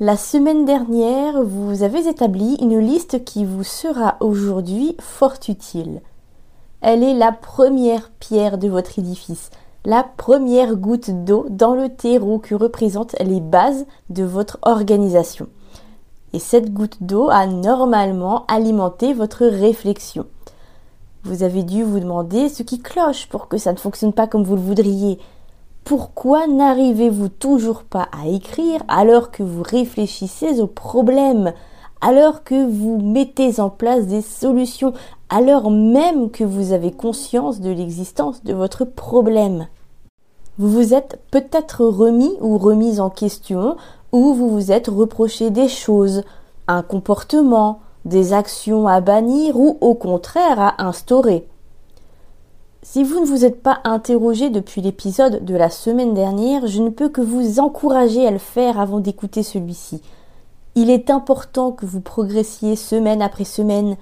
La semaine dernière, vous avez établi une liste qui vous sera aujourd'hui fort utile. Elle est la première pierre de votre édifice, la première goutte d'eau dans le terreau que représentent les bases de votre organisation. Et cette goutte d'eau a normalement alimenté votre réflexion. Vous avez dû vous demander ce qui cloche pour que ça ne fonctionne pas comme vous le voudriez. Pourquoi n'arrivez-vous toujours pas à écrire alors que vous réfléchissez aux problèmes, alors que vous mettez en place des solutions, alors même que vous avez conscience de l'existence de votre problème? Vous vous êtes peut-être remis ou remise en question, ou vous vous êtes reproché des choses, un comportement, des actions à bannir ou au contraire à instaurer. Si vous ne vous êtes pas interrogé depuis l'épisode de la semaine dernière, je ne peux que vous encourager à le faire avant d'écouter celui-ci. Il est important que vous progressiez semaine après semaine,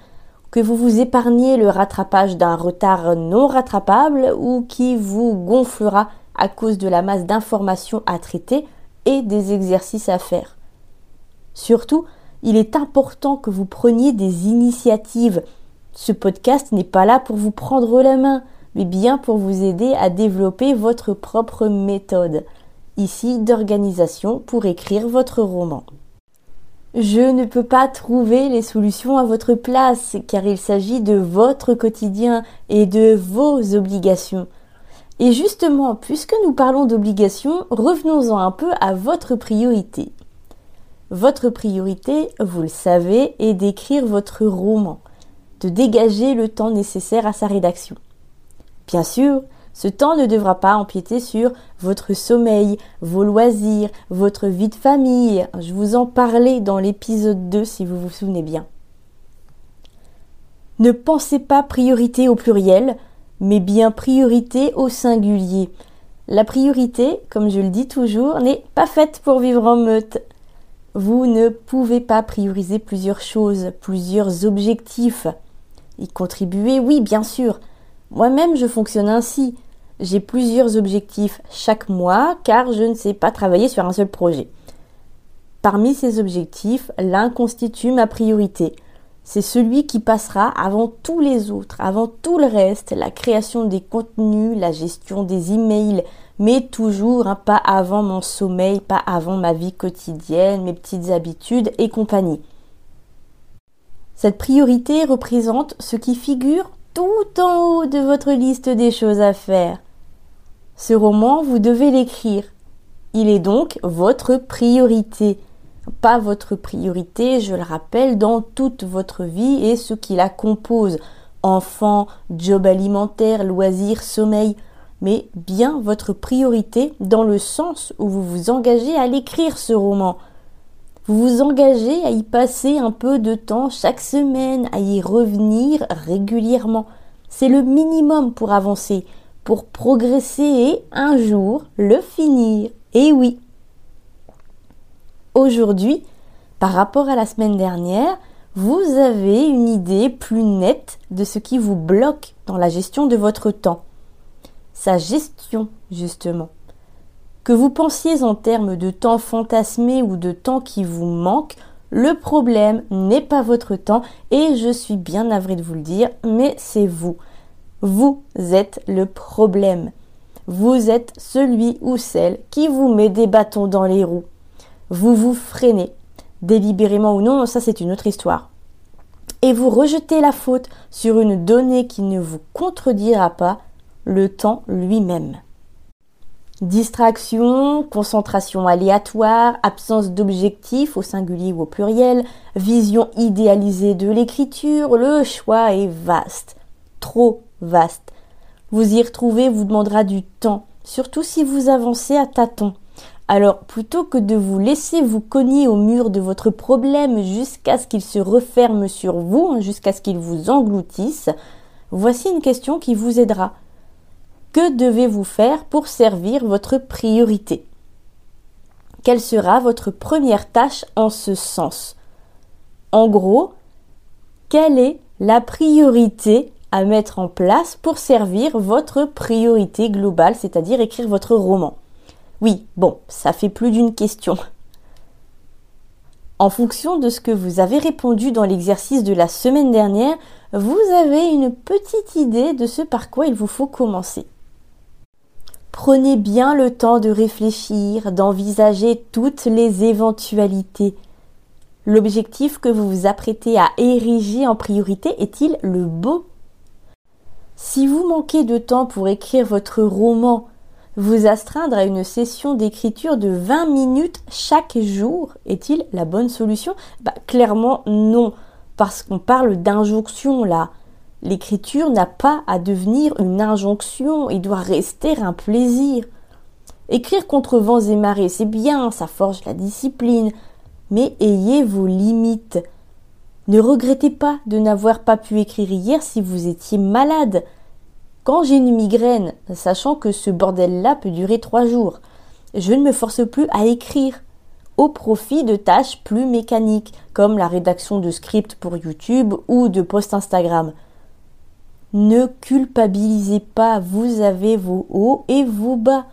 que vous vous épargniez le rattrapage d'un retard non rattrapable ou qui vous gonflera à cause de la masse d'informations à traiter et des exercices à faire. Surtout, il est important que vous preniez des initiatives. Ce podcast n'est pas là pour vous prendre la main mais bien pour vous aider à développer votre propre méthode, ici d'organisation pour écrire votre roman. Je ne peux pas trouver les solutions à votre place car il s'agit de votre quotidien et de vos obligations. Et justement, puisque nous parlons d'obligations, revenons-en un peu à votre priorité. Votre priorité, vous le savez, est d'écrire votre roman, de dégager le temps nécessaire à sa rédaction. Bien sûr, ce temps ne devra pas empiéter sur votre sommeil, vos loisirs, votre vie de famille. Je vous en parlais dans l'épisode 2 si vous vous souvenez bien. Ne pensez pas priorité au pluriel, mais bien priorité au singulier. La priorité, comme je le dis toujours, n'est pas faite pour vivre en meute. Vous ne pouvez pas prioriser plusieurs choses, plusieurs objectifs. Y contribuer, oui, bien sûr, moi-même, je fonctionne ainsi. J'ai plusieurs objectifs chaque mois car je ne sais pas travailler sur un seul projet. Parmi ces objectifs, l'un constitue ma priorité. C'est celui qui passera avant tous les autres, avant tout le reste, la création des contenus, la gestion des emails, mais toujours un pas avant mon sommeil, pas avant ma vie quotidienne, mes petites habitudes et compagnie. Cette priorité représente ce qui figure tout en haut de votre liste des choses à faire. Ce roman, vous devez l'écrire. Il est donc votre priorité. Pas votre priorité, je le rappelle, dans toute votre vie et ce qui la compose. Enfants, job alimentaire, loisirs, sommeil. Mais bien votre priorité dans le sens où vous vous engagez à l'écrire ce roman. Vous vous engagez à y passer un peu de temps chaque semaine, à y revenir régulièrement. C'est le minimum pour avancer, pour progresser et un jour le finir. Et oui. Aujourd'hui, par rapport à la semaine dernière, vous avez une idée plus nette de ce qui vous bloque dans la gestion de votre temps. Sa gestion, justement. Que vous pensiez en termes de temps fantasmé ou de temps qui vous manque, le problème n'est pas votre temps et je suis bien navré de vous le dire, mais c'est vous. Vous êtes le problème. Vous êtes celui ou celle qui vous met des bâtons dans les roues. Vous vous freinez, délibérément ou non, ça c'est une autre histoire. Et vous rejetez la faute sur une donnée qui ne vous contredira pas, le temps lui-même. Distraction, concentration aléatoire, absence d'objectif au singulier ou au pluriel, vision idéalisée de l'écriture, le choix est vaste, trop vaste. Vous y retrouver vous demandera du temps, surtout si vous avancez à tâtons. Alors, plutôt que de vous laisser vous cogner au mur de votre problème jusqu'à ce qu'il se referme sur vous, hein, jusqu'à ce qu'il vous engloutisse, voici une question qui vous aidera. Que devez-vous faire pour servir votre priorité? Quelle sera votre première tâche en ce sens? En gros, quelle est la priorité à mettre en place pour servir votre priorité globale, c'est-à-dire écrire votre roman? Oui, bon, ça fait plus d'une question. En fonction de ce que vous avez répondu dans l'exercice de la semaine dernière, vous avez une petite idée de ce par quoi il vous faut commencer. Prenez bien le temps de réfléchir, d'envisager toutes les éventualités. L'objectif que vous vous apprêtez à ériger en priorité est-il le bon Si vous manquez de temps pour écrire votre roman, vous astreindre à une session d'écriture de 20 minutes chaque jour est-il la bonne solution? Bah, Clairement non, parce qu'on parle d'injonction là. L'écriture n'a pas à devenir une injonction, il doit rester un plaisir. Écrire contre vents et marées, c'est bien, ça forge la discipline, mais ayez vos limites. Ne regrettez pas de n'avoir pas pu écrire hier si vous étiez malade. Quand j'ai une migraine, sachant que ce bordel-là peut durer trois jours, je ne me force plus à écrire au profit de tâches plus mécaniques, comme la rédaction de scripts pour YouTube ou de posts Instagram. Ne culpabilisez pas, vous avez vos hauts et vos bas.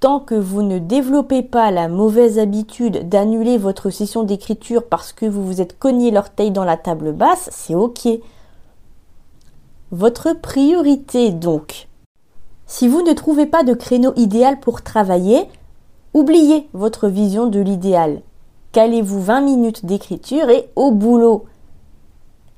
Tant que vous ne développez pas la mauvaise habitude d'annuler votre session d'écriture parce que vous vous êtes cogné l'orteil dans la table basse, c'est ok votre priorité donc. Si vous ne trouvez pas de créneau idéal pour travailler, oubliez votre vision de l'idéal. Calez-vous 20 minutes d'écriture et au boulot.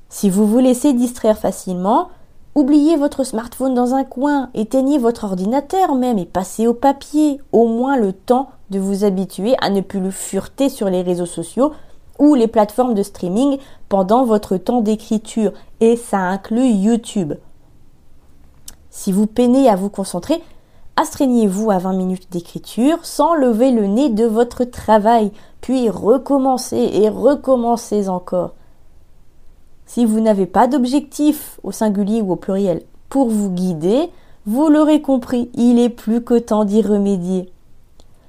Si vous vous laissez distraire facilement, oubliez votre smartphone dans un coin, éteignez votre ordinateur même et passez au papier, au moins le temps de vous habituer à ne plus le fureter sur les réseaux sociaux ou les plateformes de streaming pendant votre temps d'écriture et ça inclut YouTube. Si vous peinez à vous concentrer, astreignez-vous à 20 minutes d'écriture sans lever le nez de votre travail, puis recommencez et recommencez encore. Si vous n'avez pas d'objectif au singulier ou au pluriel pour vous guider, vous l'aurez compris, il est plus que temps d'y remédier.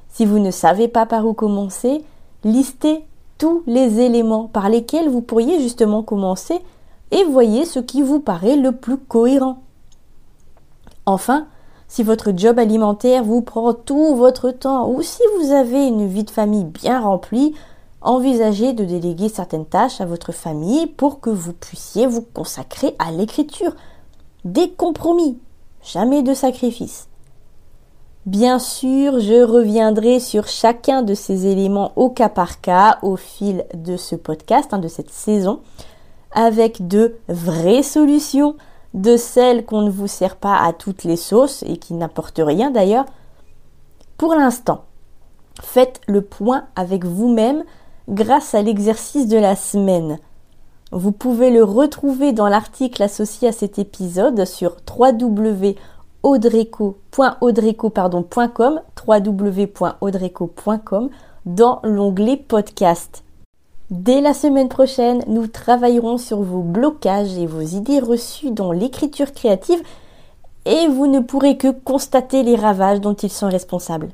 Si vous ne savez pas par où commencer, listez tous les éléments par lesquels vous pourriez justement commencer et voyez ce qui vous paraît le plus cohérent. Enfin, si votre job alimentaire vous prend tout votre temps ou si vous avez une vie de famille bien remplie, envisagez de déléguer certaines tâches à votre famille pour que vous puissiez vous consacrer à l'écriture. Des compromis, jamais de sacrifices. Bien sûr, je reviendrai sur chacun de ces éléments au cas par cas au fil de ce podcast, hein, de cette saison, avec de vraies solutions, de celles qu'on ne vous sert pas à toutes les sauces et qui n'apportent rien d'ailleurs. Pour l'instant, faites le point avec vous-même grâce à l'exercice de la semaine. Vous pouvez le retrouver dans l'article associé à cet épisode sur www.audreco.com dans l'onglet podcast. Dès la semaine prochaine, nous travaillerons sur vos blocages et vos idées reçues dans l'écriture créative et vous ne pourrez que constater les ravages dont ils sont responsables.